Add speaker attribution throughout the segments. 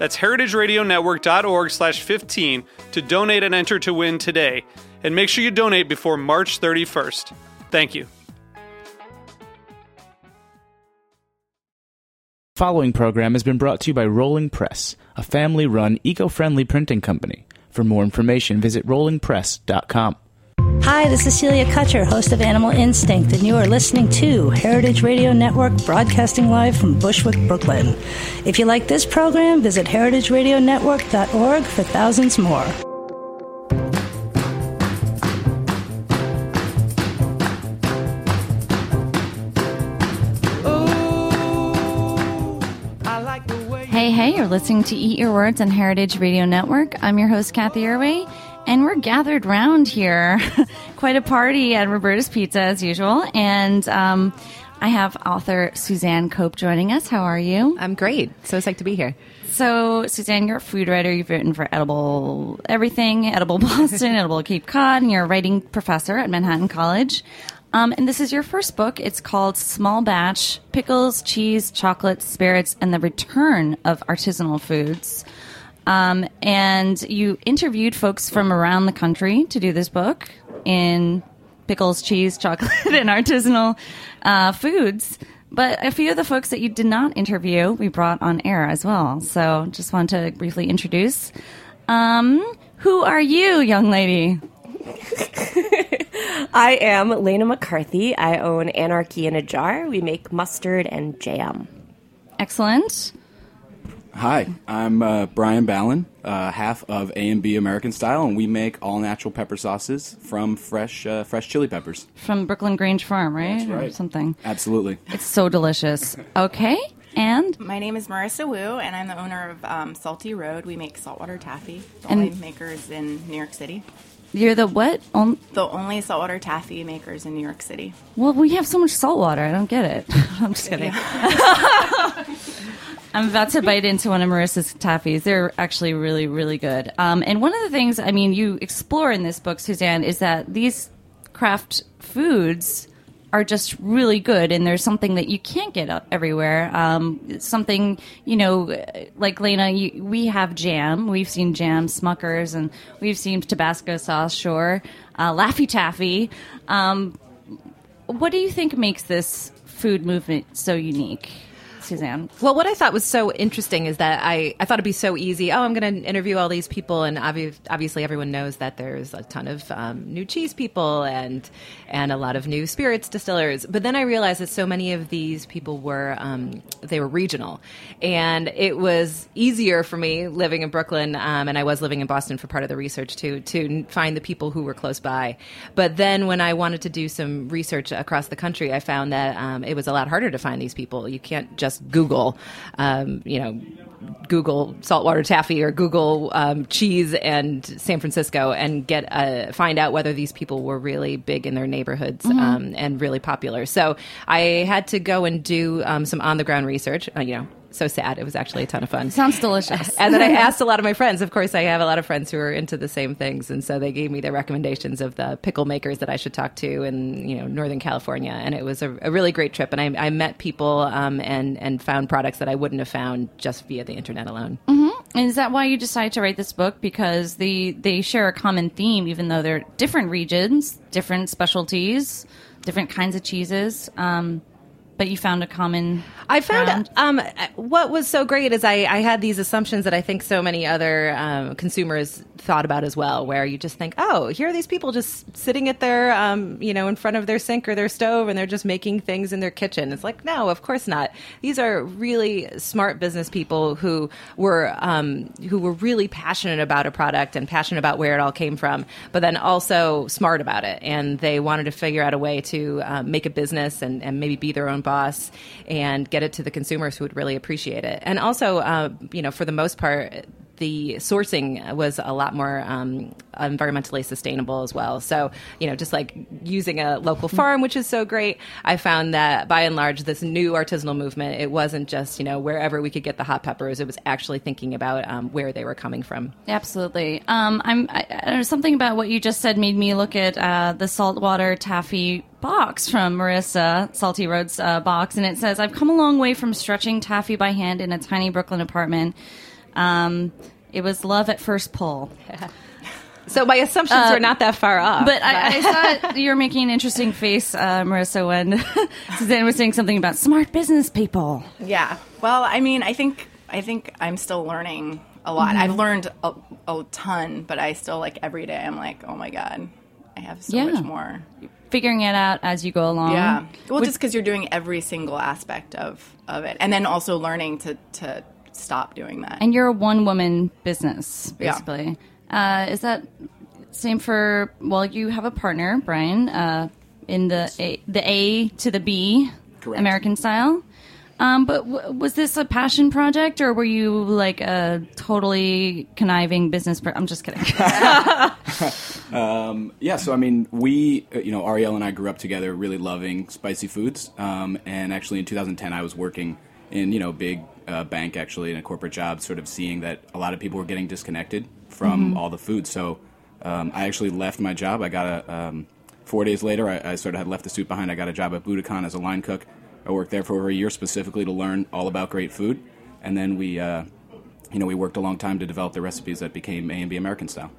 Speaker 1: That's heritageradionetwork.org slash 15 to donate and enter to win today. And make sure you donate before March 31st. Thank you.
Speaker 2: Following program has been brought to you by Rolling Press, a family run, eco friendly printing company. For more information, visit rollingpress.com.
Speaker 3: Hi, this is Celia Kutcher, host of Animal Instinct, and you are listening to Heritage Radio Network, broadcasting live from Bushwick, Brooklyn. If you like this program, visit heritageradionetwork.org for thousands more.
Speaker 4: Hey, hey, you're listening to Eat Your Words on Heritage Radio Network. I'm your host, Cathy Erway, and we're gathered round here. Quite a party at Roberta's Pizza, as usual. And um, I have author Suzanne Cope joining us. How are you?
Speaker 5: I'm great. So psyched to be here.
Speaker 4: So, Suzanne, you're a food writer. You've written for Edible Everything, Edible Boston, Edible Cape Cod, and you're a writing professor at Manhattan College. Um, and this is your first book. It's called Small Batch Pickles, Cheese, Chocolate, Spirits, and the Return of Artisanal Foods. Um, and you interviewed folks from around the country to do this book in pickles, cheese, chocolate, and artisanal uh, foods. But a few of the folks that you did not interview, we brought on air as well. So just wanted to briefly introduce. Um, who are you, young lady?
Speaker 6: I am Laena McCarthy. I own Anarchy in a Jar. We make mustard and jam.
Speaker 4: Excellent.
Speaker 7: Hi, I'm uh, Brian Ballan, uh, half of A and B American Style, and we make all natural pepper sauces from fresh uh, fresh chili peppers.
Speaker 4: From Brooklyn Grange Farm, right?
Speaker 7: That's right.
Speaker 4: Or something.
Speaker 7: Absolutely.
Speaker 4: It's so delicious. Okay. And
Speaker 8: My name is Marisa Wu, and I'm the owner of um, Salty Road. We make saltwater taffy, the
Speaker 4: And-
Speaker 8: only makers in New York City.
Speaker 4: you're the what? Um,
Speaker 8: The only saltwater taffy makers in New York City.
Speaker 4: well, we have so much salt water. I don't get it. I'm just kidding. I'm about to bite into one of Marisa's taffies. They're actually really, really good. Um, and one of the things, I mean, you explore in this book, Suzanne, is that these craft foods are just really good, and there's something that you can't get everywhere. Um, something, you know, like Laena, you, we have jam. We've seen jam, Smuckers, and we've seen Tabasco sauce, sure, uh, Laffy Taffy. Um, what do you think makes this food movement so unique, Suzanne?
Speaker 5: Well, what I thought was so interesting is that I, I thought it'd be so easy. Oh, I'm going to interview all these people, and obvi- obviously everyone knows that there's a ton of um, new cheese people and and a lot of new spirits distillers. But then I realized that so many of these people were um, they were regional, and it was easier for me living in Brooklyn, um, and I was living in Boston for part of the research too, to find the people who were close by. But then when I wanted to do some research across the country, I found that um, it was a lot harder to find these people. You can't just Google, um, you know, Google saltwater taffy or Google um, cheese and San Francisco and get uh, find out whether these people were really big in their neighborhoods um, and really popular. So I had to go and do um, some on the ground research. Uh, you know, so sad. It was actually a ton of fun.
Speaker 4: Sounds delicious.
Speaker 5: And then I asked a lot of my friends. Of course, I have a lot of friends who are into the same things, and so they gave me their recommendations of the pickle makers that I should talk to in you know Northern California. And it was a, a really great trip. And I, I met people um, and and found products that I wouldn't have found just via the internet alone.
Speaker 4: And is that why you decided to write this book? Because they they share a common theme, even though they're different regions, different specialties, different kinds of cheeses. Um, but you found a common.
Speaker 5: I found um, what was so great is I, I had these assumptions that I think so many other um, consumers thought about as well, where you just think, oh, here are these people just sitting at their, um, you know, in front of their sink or their stove, and they're just making things in their kitchen. It's like, no, of course not. These are really smart business people who were um, who were really passionate about a product and passionate about where it all came from, but then also smart about it, and they wanted to figure out a way to um, make a business and, and maybe be their own boss and get it to the consumers who would really appreciate it. And also, uh, you know, for the most part, the sourcing was a lot more um, environmentally sustainable as well. So, you know, just like using a local farm, which is so great, I found that by and large, this new artisanal movement, it wasn't just, you know, wherever we could get the hot peppers, it was actually thinking about um, where they were coming from.
Speaker 4: Absolutely. Um, I'm I, I, something about what you just said made me look at uh, the saltwater taffy box from Marisa Salty Roads uh, box, and it says, "I've come a long way from stretching taffy by hand in a tiny Brooklyn apartment." Um, it was love at first pull.
Speaker 5: So my assumptions uh, were not that far off.
Speaker 4: But, but. I, I, saw you were making an interesting face, uh, Marisa, when Suzanne was saying something about smart business people.
Speaker 8: Yeah. Well, I mean, I think I think I'm still learning a lot. Mm-hmm. I've learned a, a, ton, but I still like every day. I'm like, oh my god, I have so yeah. much more.
Speaker 4: Figuring it out as you go along.
Speaker 8: Yeah. Well, just because you're doing every single aspect of of it, and then also learning to to stop doing that.
Speaker 4: And you're a one woman business, basically. Yeah. Uh, is that same for? Well, you have a partner, Brian, uh, in the a, the A to the B Correct. American style. Um, but w- was this a passion project, or were you like a totally conniving business? Per- I'm just kidding.
Speaker 7: um, yeah, so I mean, we, uh, you know, Ariel and I grew up together, really loving spicy foods. Um, and actually, in 2010, I was working in you know big uh, bank actually in a corporate job, sort of seeing that a lot of people were getting disconnected from mm-hmm. all the food. So um, I actually left my job. I got a um, four days later. I, I, sort of had left the suit behind. I got a job at Buddakan as a line cook. I worked there for over a year specifically to learn all about great food, and then we, uh, you know, we worked a long time to develop the recipes that became A and B American style.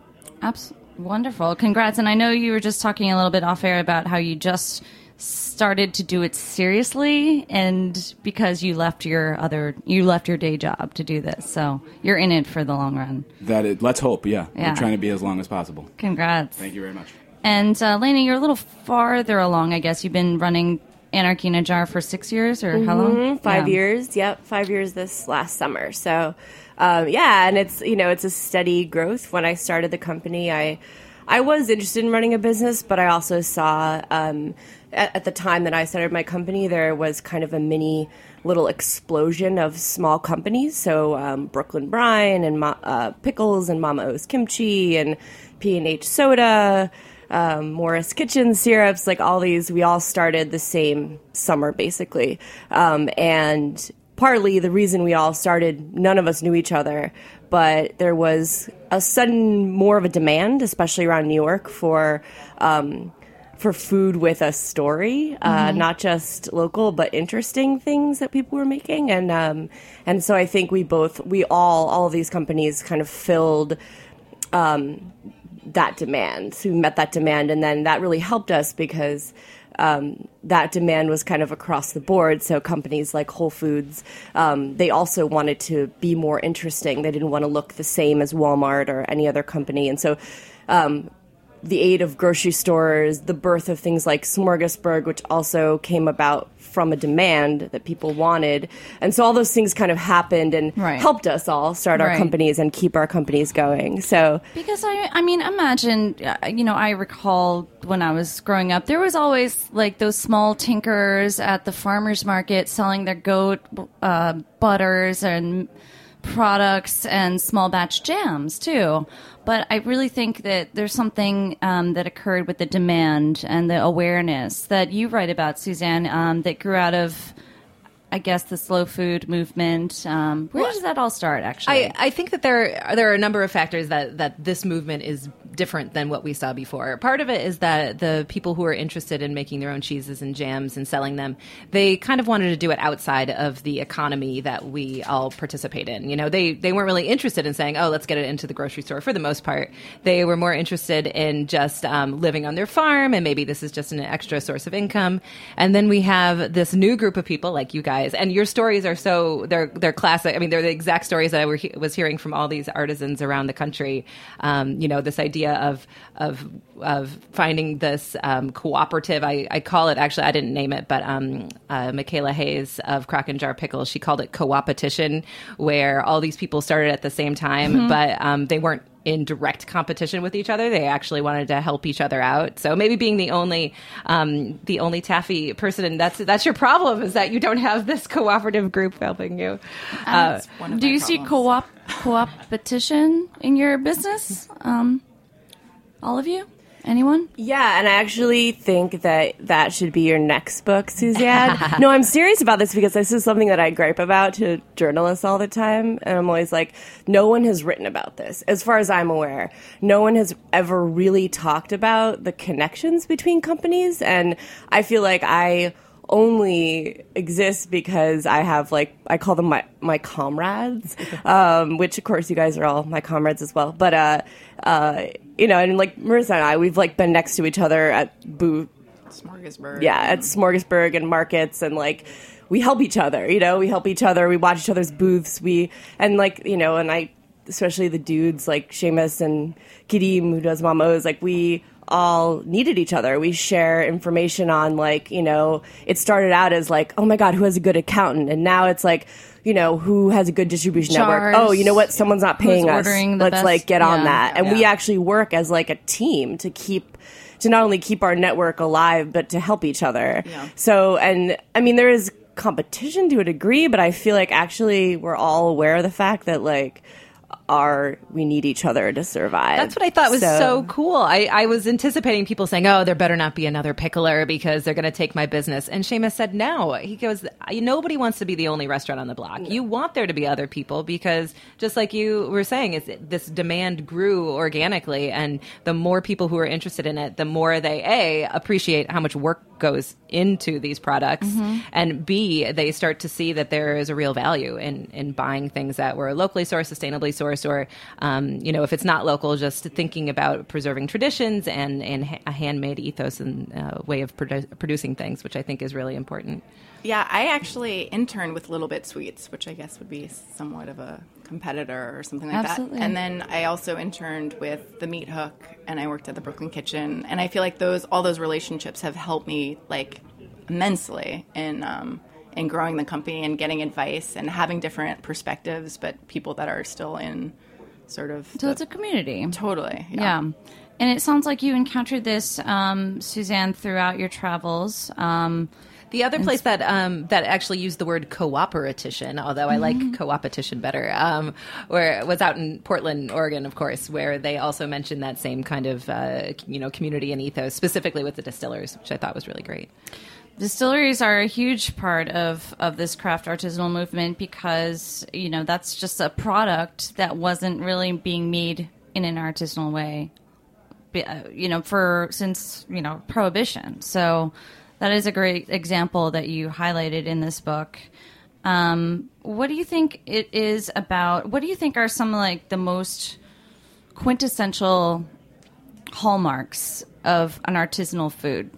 Speaker 4: Absolutely wonderful. Congrats! And I know you were just talking a little bit off air about how you just started to do it seriously and because you left your other you left your day job to do this so you're in it for the long run.
Speaker 7: That it, let's hope yeah. yeah. we're trying to be as long as possible.
Speaker 4: Congrats.
Speaker 7: Thank you very much.
Speaker 4: And uh, Laena, you're a little farther along i guess. You've been running anarchy in a jar for six years or mm-hmm. how long?
Speaker 6: Five yeah. years. Yep five years this last summer. So um, yeah and it's you know it's a steady growth. When i started the company i I was interested in running a business, but I also saw um, at, at, the time that I started my company, there was kind of a mini little explosion of small companies. So um, Brooklyn Brine and uh, Pickles and Mama O's Kimchi and P and H Soda. Um, Morris Kitchen syrups, like all these, we all started the same summer basically. Um, and partly the reason we all started, none of us knew each other, but there was a sudden more of a demand, especially around New York, for um, for food with a story, uh, mm-hmm. not just local but interesting things that people were making, and um, and so I think we both, we all, all of these companies kind of filled. Um, that demand. So we met that demand, and then that really helped us because um, that demand was kind of across the board. So companies like Whole Foods, um, they also wanted to be more interesting. They didn't want to look the same as Walmart or any other company, and so. Um, the aid of grocery stores, the birth of things like Smorgasburg, which also came about from a demand that people wanted. And so all those things kind of happened and right. helped us all start our right. companies and keep our companies going. So
Speaker 4: because I I mean imagine uh, you know I recall when I was growing up there was always like those small tinkers at the farmers market selling their goat uh, butters and products and small batch jams too. But I really think that there's something um, that occurred with the demand and the awareness that you write about, Suzanne, um, that grew out of. I guess the slow food movement. Um, where well, does that all start? Actually,
Speaker 5: I, I think that there are, there are a number of factors that that this movement is different than what we saw before. Part of it is that the people who are interested in making their own cheeses and jams and selling them, they kind of wanted to do it outside of the economy that we all participate in. You know, they they weren't really interested in saying, "Oh, let's get it into the grocery store." For the most part, they were more interested in just um, living on their farm, and maybe this is just an extra source of income. And then we have this new group of people, like you guys guys, and your stories are so they're they're classic. I mean, they're the exact stories that I were, was hearing from all these artisans around the country. Um, you know, this idea of of of finding this um, cooperative. I, I call it actually. I didn't name it, but um, uh, Michaela Hayes of Crock and Jar Pickles, she called it co-opetition, where all these people started at the same time,
Speaker 4: Mm-hmm.
Speaker 5: but um, they weren't in direct competition with each other. They actually wanted to help each other out. So maybe being the only um, the only taffy person, and that's that's your problem is that you don't have this cooperative group helping you. Uh,
Speaker 8: That's one of
Speaker 4: Do
Speaker 8: my
Speaker 4: you see
Speaker 8: problems.
Speaker 4: co-op co-opetition in your business? Um, all of you? Anyone?
Speaker 6: Yeah, and I actually think that that should be your next book, Suzanne. no, I'm serious about this because this is something that I gripe about to journalists all the time. And I'm always like, no one has written about this. As far as I'm aware, no one has ever really talked about the connections between companies. And I feel like I only exist because I have like I call them my my comrades, um, which of course you guys are all my comrades as well. But uh, uh, you know, and like Marisa and I, we've like been next to each other at booth,
Speaker 8: Smorgasbord.
Speaker 6: yeah, at Smorgasburg and markets, and like we help each other. You know, we help each other. We watch each other's booths. We and like you know, and I especially the dudes like Seamus and Kadeem who does Mamos, like we all needed each other. We share information on like, you know, it started out as like, oh my God, who has a good accountant? And now it's like, you know, who has a good distribution network? Oh, you know what? Someone's not paying us. Let's
Speaker 4: best-
Speaker 6: like get on that. And we actually work as like a team to keep to not only keep our network alive, but to help each other.
Speaker 8: Yeah.
Speaker 6: So, and I mean, there is competition to a degree, but I feel like actually we're all aware of the fact that like our we need each other to survive.
Speaker 5: That's what I thought was so, cool. I, I was anticipating people saying, "Oh, there better not be another pickler because they're going to take my business." And Seamus said, "No." He goes, "Nobody wants to be the only restaurant on the block. You want there to be other people because, just like you were saying, is this demand grew organically, and the more people who are interested in it, the more they a appreciate how much work goes into these products, mm-hmm. and b they start to see that there is a real value in in buying things that were locally sourced, sustainably sourced, or um, you know, if it's not local, just thinking about preserving traditions and and ha- a handmade ethos and uh, way of produ- producing things, which I think is really important.
Speaker 8: Yeah, I actually interned with Liddabit Sweets, which I guess would be somewhat of a competitor or something like
Speaker 4: Absolutely.
Speaker 8: that. And then I also interned with the Meat Hook, and I worked at the Brooklyn Kitchen. And I feel like those all those relationships have helped me like immensely in um, in growing the company and getting advice and having different perspectives, but people that are still in sort of
Speaker 4: So
Speaker 8: the-
Speaker 4: it's a community.
Speaker 8: totally
Speaker 4: Yeah. And it sounds like you encountered this, um, Suzanne, throughout your travels. Um,
Speaker 5: The other place that um, that actually used the word cooperation, although I like
Speaker 4: Mm-hmm.
Speaker 5: coopetition better, um, where was out in Portland, Oregon, of course, where they also mentioned that same kind of uh, you know community and ethos, specifically with the distillers, which I thought was really great.
Speaker 4: Distilleries are a huge part of, of this craft artisanal movement because, you know, that's just a product that wasn't really being made in an artisanal way, uh, you know, for since, you know, prohibition. So that is a great example that you highlighted in this book. Um, what do you think it is about? What do you think are some like the most quintessential hallmarks of an artisanal food?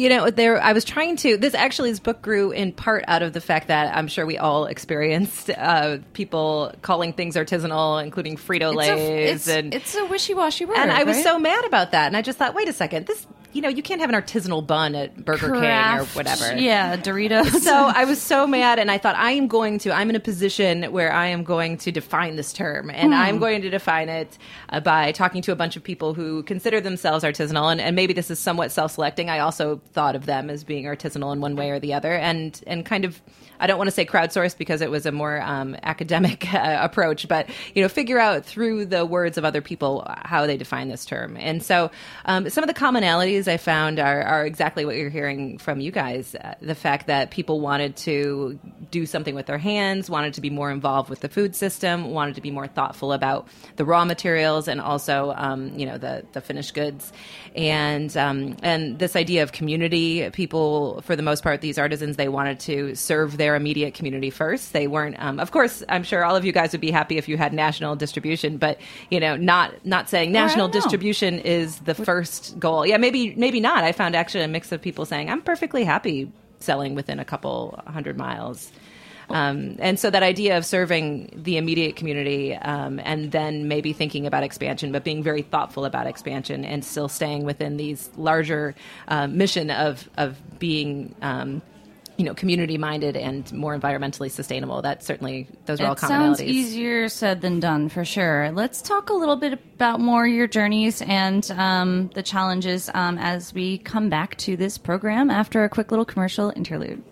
Speaker 5: You know, there I was trying to. This actually, this book grew in part out of the fact that I'm sure we all experienced uh, people calling things artisanal, including Frito Lay's,
Speaker 4: it's,
Speaker 5: and
Speaker 4: it's a wishy-washy word,
Speaker 5: and I was
Speaker 4: right?
Speaker 5: so mad about that. And I just thought, wait a second, this you know, you can't have an artisanal bun at Burger King or whatever.
Speaker 4: Yeah, Doritos.
Speaker 5: So I was so mad, and I thought I am going to. I'm in a position where I am going to define this term, and I'm
Speaker 4: Hmm.
Speaker 5: going to define it uh, by talking to a bunch of people who consider themselves artisanal, and, and maybe this is somewhat self-selecting. I also thought of them as being artisanal in one way or the other, and and kind of. I don't want to say crowdsourced because it was a more um, academic uh, approach, but you know, figure out through the words of other people how they define this term. And so, um, some of the commonalities I found are, are exactly what you're hearing from you guys: uh, the fact that people wanted to do something with their hands, wanted to be more involved with the food system, wanted to be more thoughtful about the raw materials and also, um, you know, the the finished goods, and um, and this idea of community. People, for the most part, these artisans they wanted to serve their immediate community first. They weren't, um, of course, I'm sure all of you guys would be happy if you had national distribution, but you know, not not saying national distribution is the first goal. Yeah, maybe maybe not. I found actually a mix of people saying I'm perfectly happy selling within a couple hundred miles. Um, and so that idea of serving the immediate community um, and then maybe thinking about expansion, but being very thoughtful about expansion and still staying within these larger uh, mission of of being. Um, you know, community minded and more environmentally sustainable. That certainly those are all
Speaker 4: it sounds easier said than done for sure. Let's talk a little bit about more your journeys and um, the challenges um, as we come back to this program after a quick little commercial interlude.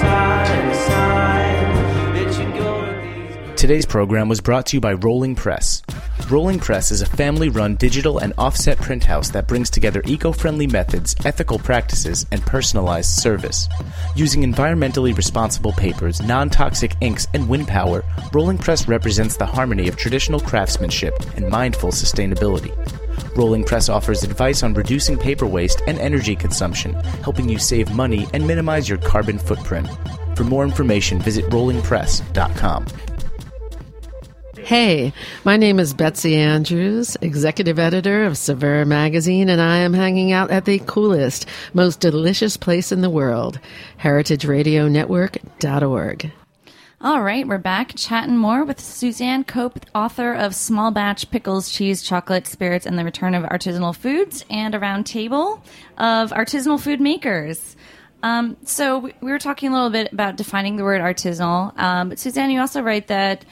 Speaker 9: Sign, sign that you go to these.
Speaker 2: Today's program was brought to you by Rolling Press. Rolling Press is a family run digital and offset print house that brings together eco friendly methods, ethical practices, and personalized service. Using environmentally responsible papers, non toxic inks, and wind power, Rolling Press represents the harmony of traditional craftsmanship and mindful sustainability. Rolling Press offers advice on reducing paper waste and energy consumption, helping you save money and minimize your carbon footprint. For more information, visit rollingpress.com.
Speaker 10: Hey, my name is Betsy Andrews, executive editor of Saveur Magazine, and I am hanging out at the coolest, most delicious place in the world, heritageradionetwork.org.
Speaker 4: All right, we're back chatting more with Suzanne Cope, author of Small Batch Pickles, Cheese, Chocolate, Spirits, and the Return of Artisanal Foods, and a round table of artisanal food makers. Um, so we we were talking a little bit about defining the word artisanal, um, but Suzanne, you also write that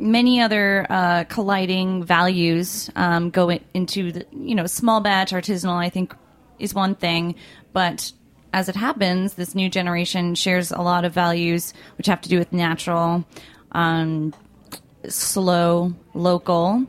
Speaker 4: many other uh, colliding values um, go in, into the you know small batch artisanal. I think is one thing, but as it happens, this new generation shares a lot of values which have to do with natural, um, slow, local.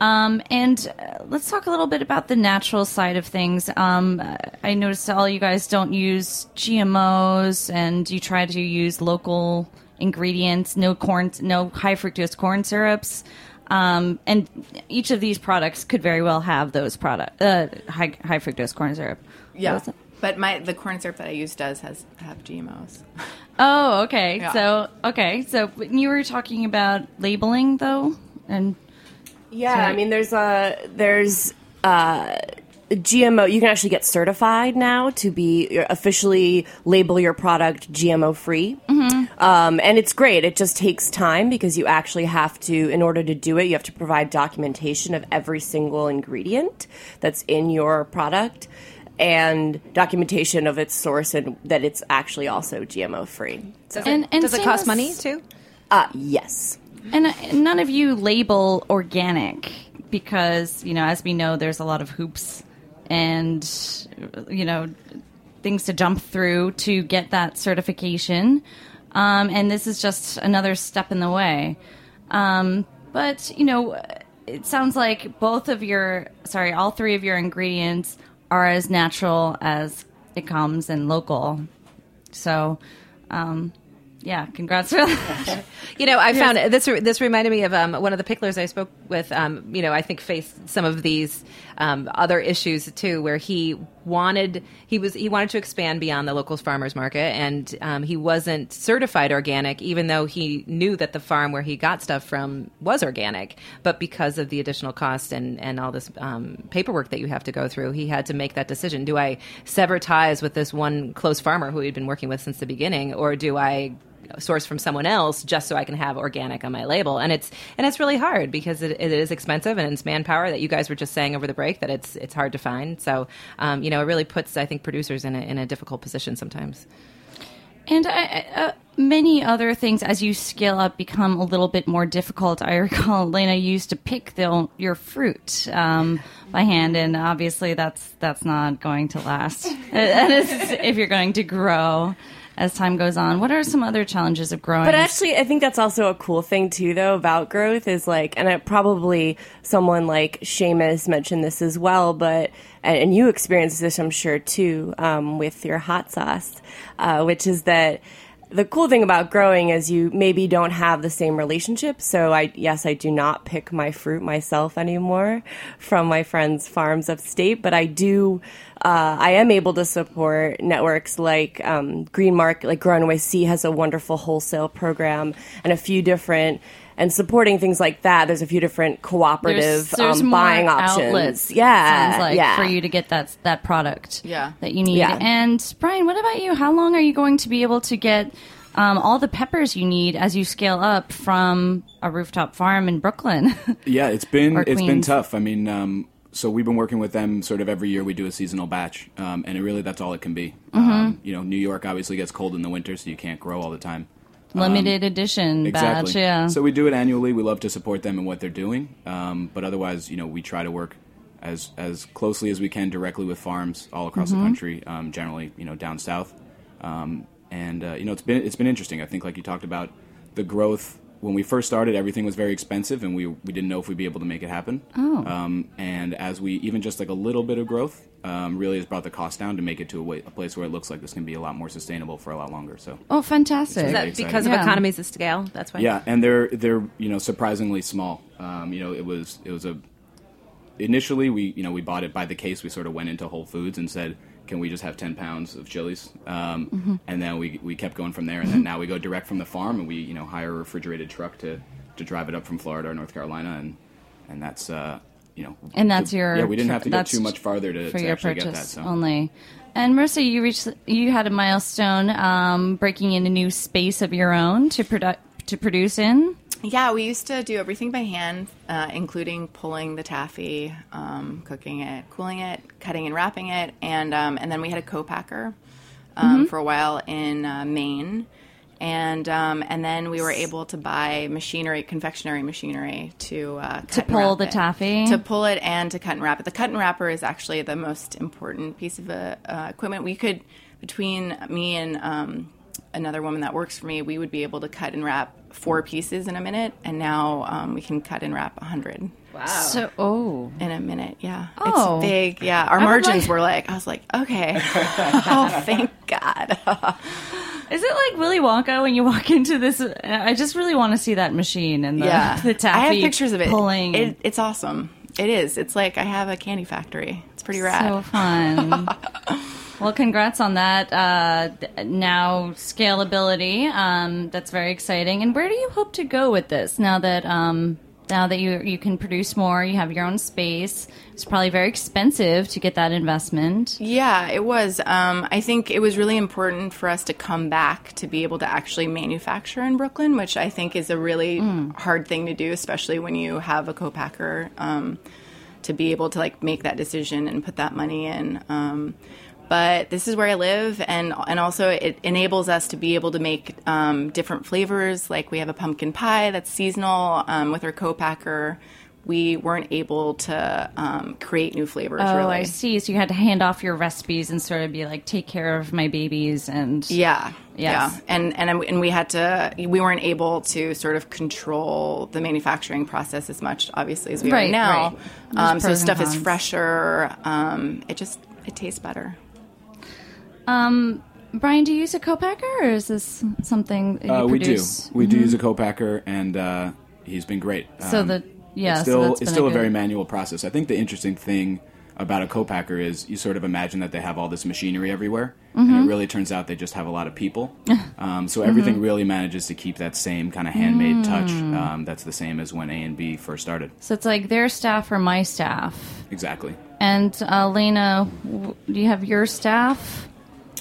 Speaker 4: Um, and uh, let's talk a little bit about the natural side of things. Um, I noticed all you guys don't use GMOs, and you try to use local ingredients. No corn, no high fructose corn syrups. Um, and each of these products could very well have those product uh, high, high fructose corn syrup.
Speaker 8: Yeah. But my the corn syrup that I use does has have GMOs.
Speaker 4: Oh, okay.
Speaker 8: Yeah.
Speaker 4: So, okay. So you were talking about labeling, though, and
Speaker 6: Yeah,
Speaker 4: Sorry.
Speaker 6: I mean, there's a there's uh, GMO. You can actually get certified now to be officially label your product GMO free, um, and it's great. It just takes time because you actually have to, in order to do it, you have to provide documentation of every single ingredient that's in your product. And documentation of its source and that it's actually also GMO free.
Speaker 5: Does
Speaker 4: And-
Speaker 5: it,
Speaker 4: and
Speaker 5: does it cost
Speaker 4: as-
Speaker 5: money too?
Speaker 6: Uh, yes.
Speaker 4: and uh, none of you label organic because you know, as we know, there's a lot of hoops and you know things to jump through to get that certification. Um, and this is just another step in the way. Um, but you know, it sounds like both of your, sorry, all three of your ingredients are as natural as it comes and local. So, um, yeah, congrats for that.
Speaker 5: You know, I found this. This reminded me of um, one of the picklers I spoke with. Um, you know, I think faced some of these um, other issues too, where he wanted he was he wanted to expand beyond the local farmers market, and um, he wasn't certified organic, even though he knew that the farm where he got stuff from was organic. But because of the additional cost and and all this um, paperwork that you have to go through, he had to make that decision: Do I sever ties with this one close farmer who he'd been working with since the beginning, or do I source from someone else just so I can have organic on my label. And it's and it's really hard because it, it is expensive and it's manpower that you guys were just saying over the break that it's it's hard to find. So um, you know it really puts I think producers in a, in a difficult position sometimes.
Speaker 4: And I, uh, many other things as you scale up become a little bit more difficult. I recall Laena used to pick the, your fruit um, by hand, and obviously that's that's not going to last. And if you're going to grow as time goes on, what are some other challenges of growing?
Speaker 6: But actually, I think that's also a cool thing too, though, about growth is like, and it probably someone like Seamus mentioned this as well, but and, and you experienced this, I'm sure, too, um, with your hot sauce, uh, which is that the cool thing about growing is you maybe don't have the same relationship. So I yes, I do not pick my fruit myself anymore from my friends' farms upstate, but I do. Uh, I am able to support networks like um, Green Market, like Grow NYC has a wonderful wholesale program, and a few different. And supporting things like that, there's a few different cooperative
Speaker 4: there's, there's
Speaker 6: um,
Speaker 4: more
Speaker 6: buying options.
Speaker 4: outlets.
Speaker 6: Yeah,
Speaker 4: sounds like
Speaker 6: yeah.
Speaker 4: for you to get that that product.
Speaker 8: Yeah.
Speaker 4: that you need.
Speaker 6: Yeah.
Speaker 4: And Brian, what about you? How long are you going to be able to get um, all the peppers you need as you scale up from a rooftop farm in Brooklyn?
Speaker 7: Yeah, it's been it's been tough. I mean, um, so we've been working with them sort of every year. We do a seasonal batch, um, and it really that's all it can be.
Speaker 4: Mm-hmm.
Speaker 7: Um, you know, New York obviously gets cold in the winter, so you can't grow all the time.
Speaker 4: Limited edition
Speaker 7: Exactly.
Speaker 4: batch. Yeah.
Speaker 7: So we do it annually. We love to support them in what they're doing, um, but otherwise, you know, we try to work as as closely as we can directly with farms all across
Speaker 4: Mm-hmm.
Speaker 7: the country. Um, generally, you know, down south, um, and uh, you know, it's been it's been interesting. I think, like you talked about, the growth. When we first started, everything was very expensive, and we we didn't know if we'd be able to make it happen.
Speaker 4: Oh.
Speaker 7: Um, and as we even just like a little bit of growth, um, really has brought the cost down to make it to a, way, a place where it looks like this can be a lot more sustainable for a lot longer. So
Speaker 4: oh, fantastic.
Speaker 5: Is that
Speaker 7: exciting.
Speaker 5: because of
Speaker 4: Yeah.
Speaker 5: economies of scale? That's why.
Speaker 7: yeah, and they're they're you know surprisingly small. Um, you know, it was it was a initially we you know we bought it by the case. We sort of went into Whole Foods and said, "Can we just have ten pounds of chilies?" Um, And then we we kept going from there. And then now we go direct from the farm, and we you know hire a refrigerated truck to to drive it up from Florida or North Carolina, and and that's uh, you know
Speaker 4: and that's
Speaker 7: the-
Speaker 4: your
Speaker 7: yeah. We didn't have to go too much farther to,
Speaker 4: for
Speaker 7: to
Speaker 4: your
Speaker 7: actually
Speaker 4: purchase
Speaker 7: get that. So
Speaker 4: only. And Marisa, you reached you had a milestone um, breaking in a new space of your own to produ- to produce in.
Speaker 8: Yeah, we used to do everything by hand, uh, including pulling the taffy, um, cooking it, cooling it, cutting and wrapping it, and um, and then we had a co-packer um, for a while in uh, Maine, and um, and then we were able to buy machinery, confectionery machinery to uh, cut and
Speaker 4: pull the
Speaker 8: it.
Speaker 4: taffy?
Speaker 8: to pull it and to cut and wrap it. The cut and wrapper is actually the most important piece of uh, uh, equipment. We could between me and um, another woman that works for me, we would be able to cut and wrap four pieces in a minute, and now um, we can cut and wrap a hundred Wow.
Speaker 4: So oh,
Speaker 8: in a minute. Yeah,
Speaker 4: Oh.
Speaker 8: it's big. Yeah, our
Speaker 4: would
Speaker 8: margins
Speaker 4: like-
Speaker 8: were like, I was like, okay, oh, thank God.
Speaker 4: Is it like Willy Wonka when you walk into this? I just really want to see that machine and the,
Speaker 8: yeah,
Speaker 4: the taffy.
Speaker 8: I have pictures of it.
Speaker 4: pulling.
Speaker 8: It, it's awesome. It is. It's like I have a candy factory. It's pretty rad.
Speaker 4: So fun. well, congrats on that. Uh, now scalability. Um, that's very exciting. And where do you hope to go with this now that um, now that you you can produce more, you have your own space. It's probably very expensive to get that investment.
Speaker 8: Yeah, it was. Um, I think it was really important for us to come back to be able to actually manufacture in Brooklyn, which I think is a really hard thing to do, especially when you have a co-packer. Um, to be able to like make that decision and put that money in. Um, but this is where I live, and and also it enables us to be able to make um, different flavors. Like we have a pumpkin pie that's seasonal um, with our co-packer. We weren't able to um, create new flavors.
Speaker 4: Oh,
Speaker 8: really.
Speaker 4: I see. So you had to hand off your recipes and sort of be like, take care of my babies and
Speaker 8: Yeah,
Speaker 4: Yes.
Speaker 8: yeah, and and and we had to. We weren't able to sort of control the manufacturing process as much, obviously, as we
Speaker 4: Right,
Speaker 8: are now.
Speaker 4: right.
Speaker 8: Um, so stuff is fresher. Um, it just it tastes better.
Speaker 4: Um, Brian, do you use a co-packer or is this something that you
Speaker 7: Uh, we do. We do
Speaker 4: Mhm.
Speaker 7: use a co-packer, and uh, he's been great.
Speaker 4: So
Speaker 7: Um,
Speaker 4: the- yeah,
Speaker 7: it's still
Speaker 4: that's
Speaker 7: it's still
Speaker 4: a
Speaker 7: a, very manual process. I think the interesting thing about a co-packer is you sort of imagine that they have all this machinery everywhere, and
Speaker 4: Mhm.
Speaker 7: it really turns out they just have a lot of people. um, so everything
Speaker 4: Mhm.
Speaker 7: really manages to keep that same kind of handmade touch.
Speaker 4: Mm.
Speaker 7: Um, that's the same as when A and B first started.
Speaker 4: So it's like their staff or my staff.
Speaker 7: Exactly.
Speaker 4: And uh, Laena, w- do you have your staff?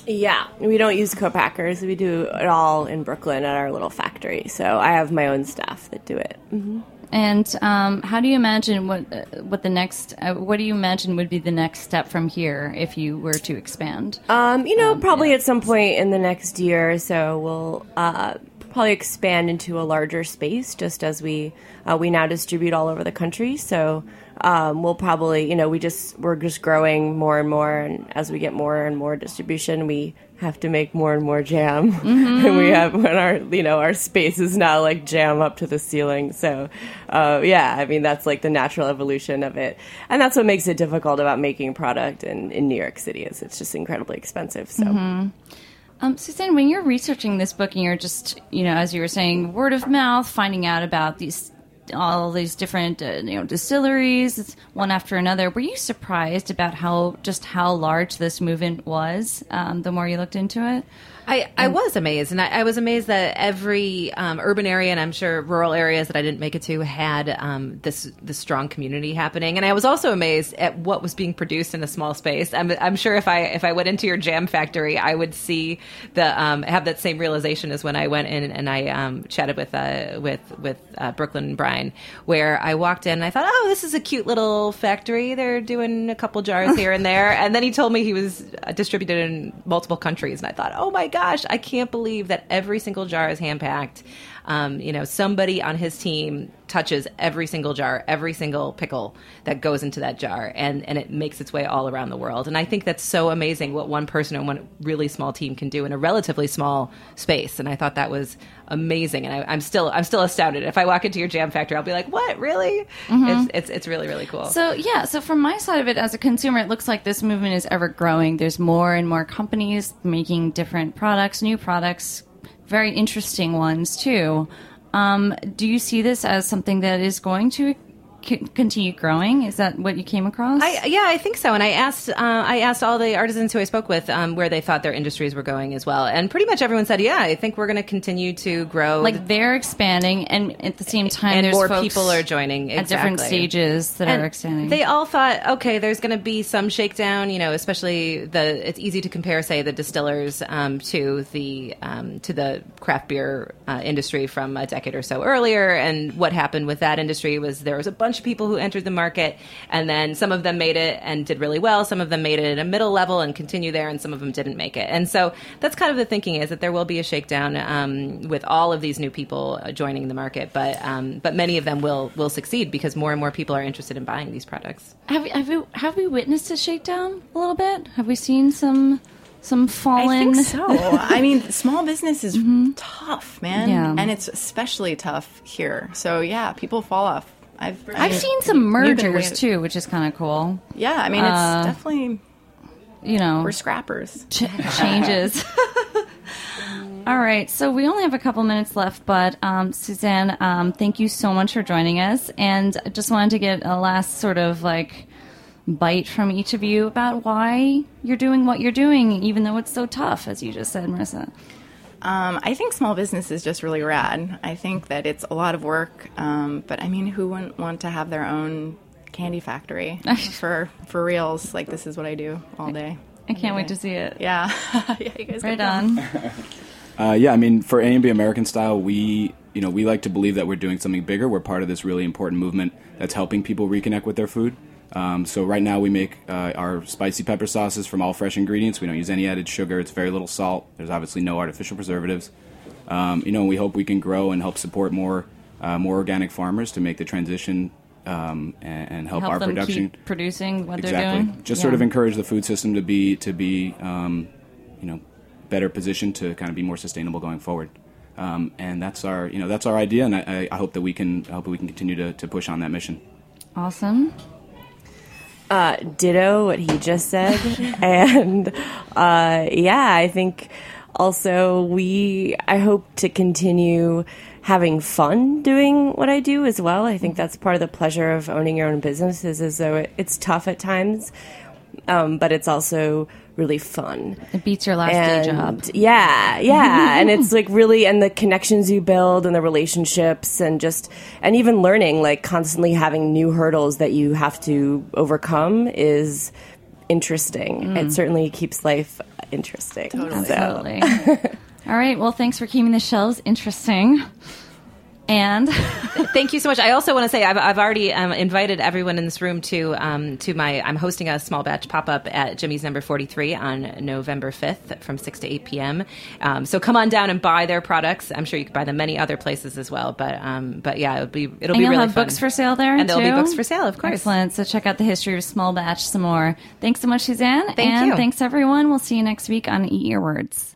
Speaker 6: Yeah, we don't use co-packers. We do it all in Brooklyn at our little factory. So I have my own staff that do it. hmm
Speaker 4: And um, how do you imagine what uh, what the next? Uh, what do you imagine would be the next step from here if you were to expand?
Speaker 6: Um, you know, probably at some point in the next year or so, we'll uh, probably expand into a larger space. Just as we uh, we now distribute all over the country, so um, we'll probably, you know, we just we're just growing more and more, and as we get more and more distribution, we have to make more and more jam, and we have when our you know our space is now like jam up to the ceiling. So, uh, yeah, I mean that's like the natural evolution of it, and that's what makes it difficult about making product in in New York City is it's just incredibly expensive. So.
Speaker 4: Mhm. Um, Suzanne, when you're researching this book and you're just, you know, as you were saying, word of mouth, finding out about these all these different, uh, you know, distilleries, one after another, were you surprised about how just how large this movement was? Um, the more you looked into it,
Speaker 5: I, I was amazed, and I, I was amazed that every um, urban area, and I'm sure rural areas that I didn't make it to, had um, this this strong community happening. And I was also amazed at what was being produced in a small space. I'm, I'm sure if I if I went into your jam factory, I would see the um, have that same realization as when I went in and I um, chatted with uh, with with uh, Brooklyn and Brian, where I walked in and I thought, oh, this is a cute little factory. They're doing a couple jars here and there, and then he told me he was uh, distributed in multiple countries, and I thought, oh my gosh, I can't believe that every single jar is hand packed. Um, you know, somebody on his team touches every single jar, every single pickle that goes into that jar, and and it makes its way all around the world. And I think that's so amazing what one person and one really small team can do in a relatively small space. And I thought that was amazing. And I, I'm still I'm still astounded. If I walk into your jam factory, I'll be like, what really?
Speaker 4: Mhm.
Speaker 5: It's, it's it's really really cool.
Speaker 4: So yeah, so from my side of it as a consumer, it looks like this movement is ever growing. There's more and more companies making different products, new products, very interesting ones too. Um, do you see this as something that is going to c- continue growing? Is that what you came across?
Speaker 5: I, yeah, I think so. And I asked, uh, I asked all the artisans who I spoke with um, where they thought their industries were going as well, and pretty much everyone said, "Yeah, I think we're going to continue to grow."
Speaker 4: like they're expanding, and at the same time,
Speaker 5: and
Speaker 4: there's
Speaker 5: more people are joining
Speaker 4: at different stages that
Speaker 5: And
Speaker 4: are expanding.
Speaker 5: They all thought, okay, there's going to be some shakedown. You know, especially the. It's easy to compare, say, the distillers um, to the um, to the craft beer uh, industry from a decade or so earlier. And what happened with that industry was there was a bunch of people who entered the market, and then some of them made it and did really well. Some of them made it at a middle level and continue there, and some of them didn't make it. And so that's kind of the thinking is that there will be a shakedown um, with all of these new people uh, joining the market, but um, but many of them will will succeed because more and more people are interested in buying these products.
Speaker 4: have, have, we, have we witnessed a shakedown a little bit? Have we seen some some fallen?
Speaker 8: I think so. I mean, small business is tough, man,
Speaker 4: Yeah.
Speaker 8: and it's especially tough here. So yeah, people fall off. I've
Speaker 4: I've seen some mergers too, which is kind of cool.
Speaker 8: Yeah, I mean, it's
Speaker 4: Uh,
Speaker 8: definitely
Speaker 4: you know
Speaker 8: we're scrappers.
Speaker 4: ch- changes. All right, so we only have a couple minutes left, but um, Suzanne, um, thank you so much for joining us, and I just wanted to get a last sort of like bite from each of you about why you're doing what you're doing, even though it's so tough, as you just said, Marisa.
Speaker 8: Um, I think small business is just really rad. I think that it's a lot of work, um, but I mean, who wouldn't want to have their own candy factory for for reals? Like this is what I do all day.
Speaker 4: I can't wait to see it.
Speaker 8: Yeah, yeah, you guys
Speaker 4: Right
Speaker 8: gotta
Speaker 4: on.
Speaker 7: Uh, yeah, I mean, for A&B American Style, we you know we like to believe that we're doing something bigger. We're part of this really important movement that's helping people reconnect with their food. Um, so right now we make uh, our spicy pepper sauces from all fresh ingredients. We don't use any added sugar. It's very little salt. There's obviously no artificial preservatives. Um, you know, we hope we can grow and help support more uh, more organic farmers to make the transition um, and, and help,
Speaker 4: Help
Speaker 7: our production
Speaker 4: producing what
Speaker 7: exactly.
Speaker 4: they're doing.
Speaker 7: Just
Speaker 4: Yeah.
Speaker 7: sort of encourage the food system to be to be um, you know better positioned to kind of be more sustainable going forward. Um, and that's our you know that's our idea, and I, I- hope that we can I hope we can continue to, to push on that mission.
Speaker 4: awesome.
Speaker 6: Uh, ditto what he just said. and uh, yeah, I think also we, I hope to continue having fun doing what I do as well. I think that's part of the pleasure of owning your own business is as though it, it's tough at times, um, but it's also really fun.
Speaker 4: It beats your last day job.
Speaker 6: Yeah, yeah, and it's like really, and the connections you build, and the relationships, and just, and even learning, like constantly having new hurdles that you have to overcome is interesting.
Speaker 4: Mm.
Speaker 6: It certainly keeps life interesting. So-
Speaker 4: Absolutely. All right. Well, thanks for keeping the shelves interesting. And
Speaker 5: Thank you so much. I also want to say I've, I've already um, invited everyone in this room to um, to my. I'm hosting a small batch pop up at Jimmy's Number 43 on November 5th from 6 to 8 p.m. Um, so come on down and buy their products. I'm sure you can buy them many other places as well. But um, but yeah, it'll be it'll
Speaker 4: and
Speaker 5: be
Speaker 4: you'll
Speaker 5: really
Speaker 4: have
Speaker 5: fun.
Speaker 4: books for sale there,
Speaker 5: and there'll be books for sale, of course.
Speaker 4: Excellent. So check out the history of Small Batch some more. Thanks so much, Suzanne.
Speaker 5: Thank
Speaker 4: and
Speaker 5: you.
Speaker 4: thanks everyone. We'll see you next week on Eat Your Words.